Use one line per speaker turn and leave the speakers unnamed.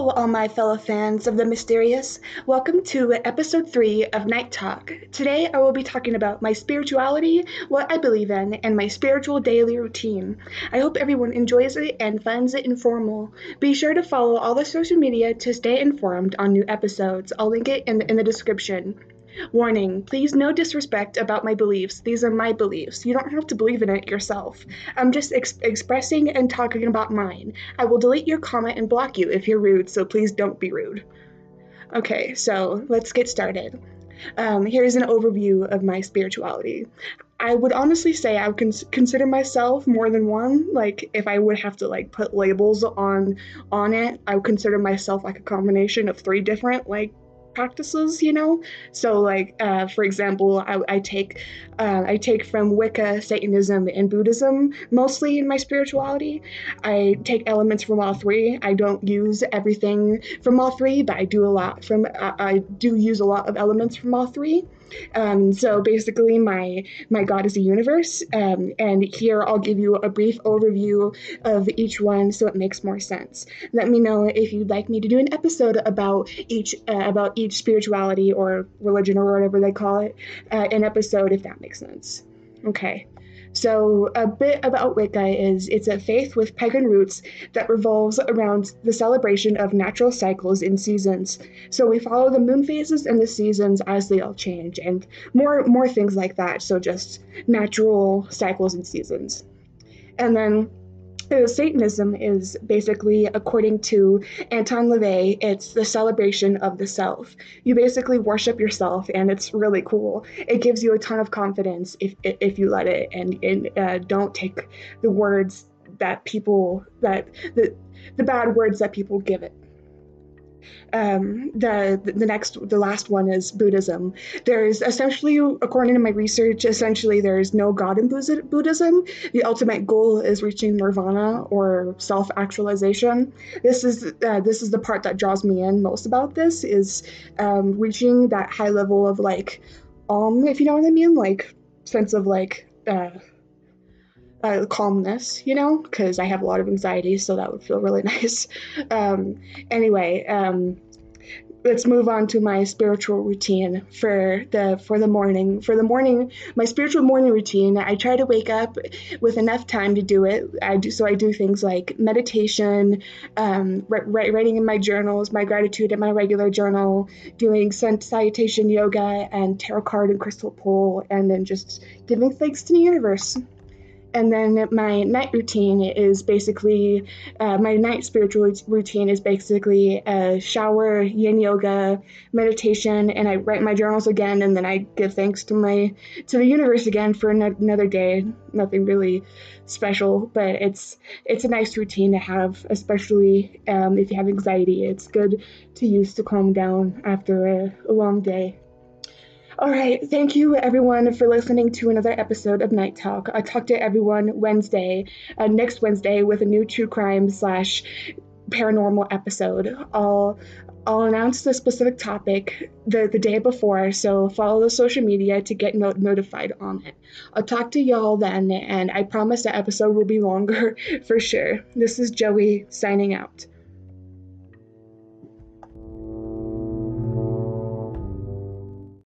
Hello, all my fellow fans of the mysterious. Welcome to episode 3 of Night Talk. Today I will be talking about my spirituality, what I believe in, and my spiritual daily routine. I hope everyone enjoys it and finds it informal. Be sure to follow all the social media to stay informed on new episodes. I'll link it in, the, in the description. Warning, please no disrespect about my beliefs. These are my beliefs. You don't have to believe in it yourself. I'm just ex- expressing and talking about mine. I will delete your comment and block you if you're rude, so please don't be rude. Okay, so let's get started. Um, here's an overview of my spirituality. I would honestly say I would cons- consider myself more than one. Like if I would have to like put labels on on it, I would consider myself like a combination of three different like practices you know? So like uh, for example i, I take uh, i take from wicca satanism and buddhism mostly in my spirituality. I take elements from all three. I don't use everything from all three but i do a lot from uh, i do use a lot of elements from all three um, so basically, my my God is a universe, um, and here I'll give you a brief overview of each one so it makes more sense. Let me know if you'd like me to do an episode about each uh, about each spirituality or religion or whatever they call it, uh, an episode if that makes sense. Okay. So, a bit about Wicca is it's a faith with pagan roots that revolves around the celebration of natural cycles in seasons. So, we follow the moon phases and the seasons as they all change, and more more things like that. So, just natural cycles and seasons. And then so Satanism is basically, according to Anton LaVey, it's the celebration of the self. You basically worship yourself, and it's really cool. It gives you a ton of confidence if if you let it, and, and uh, don't take the words that people that the the bad words that people give it um, the the next the last one is Buddhism. There's essentially, according to my research, essentially there's no God in Buddhism. The ultimate goal is reaching nirvana or self actualization. This is uh, this is the part that draws me in most about this is um, reaching that high level of like um if you know what I mean like sense of like uh, uh, calmness, you know, because I have a lot of anxiety, so that would feel really nice. Um, anyway, um, let's move on to my spiritual routine for the for the morning. For the morning, my spiritual morning routine, I try to wake up with enough time to do it. I do so I do things like meditation, um, writing in my journals, my gratitude in my regular journal, doing salutation yoga and tarot card and crystal pull, and then just giving thanks to the universe and then my night routine is basically uh, my night spiritual routine is basically a shower yin yoga meditation and i write my journals again and then i give thanks to my to the universe again for another day. Nothing really special but it's it's a nice routine to have especially um, if you have anxiety. It's good to use to calm down after a, a long day all right. Thank you, everyone, for listening to another episode of Night Talk. I talk to everyone Wednesday, uh, next Wednesday, with a new true crime slash paranormal episode. I'll I'll announce the specific topic the, the day before, so follow the social media to get no- notified on it. I'll talk to y'all then, and I promise the episode will be longer for sure. This is Joey signing out.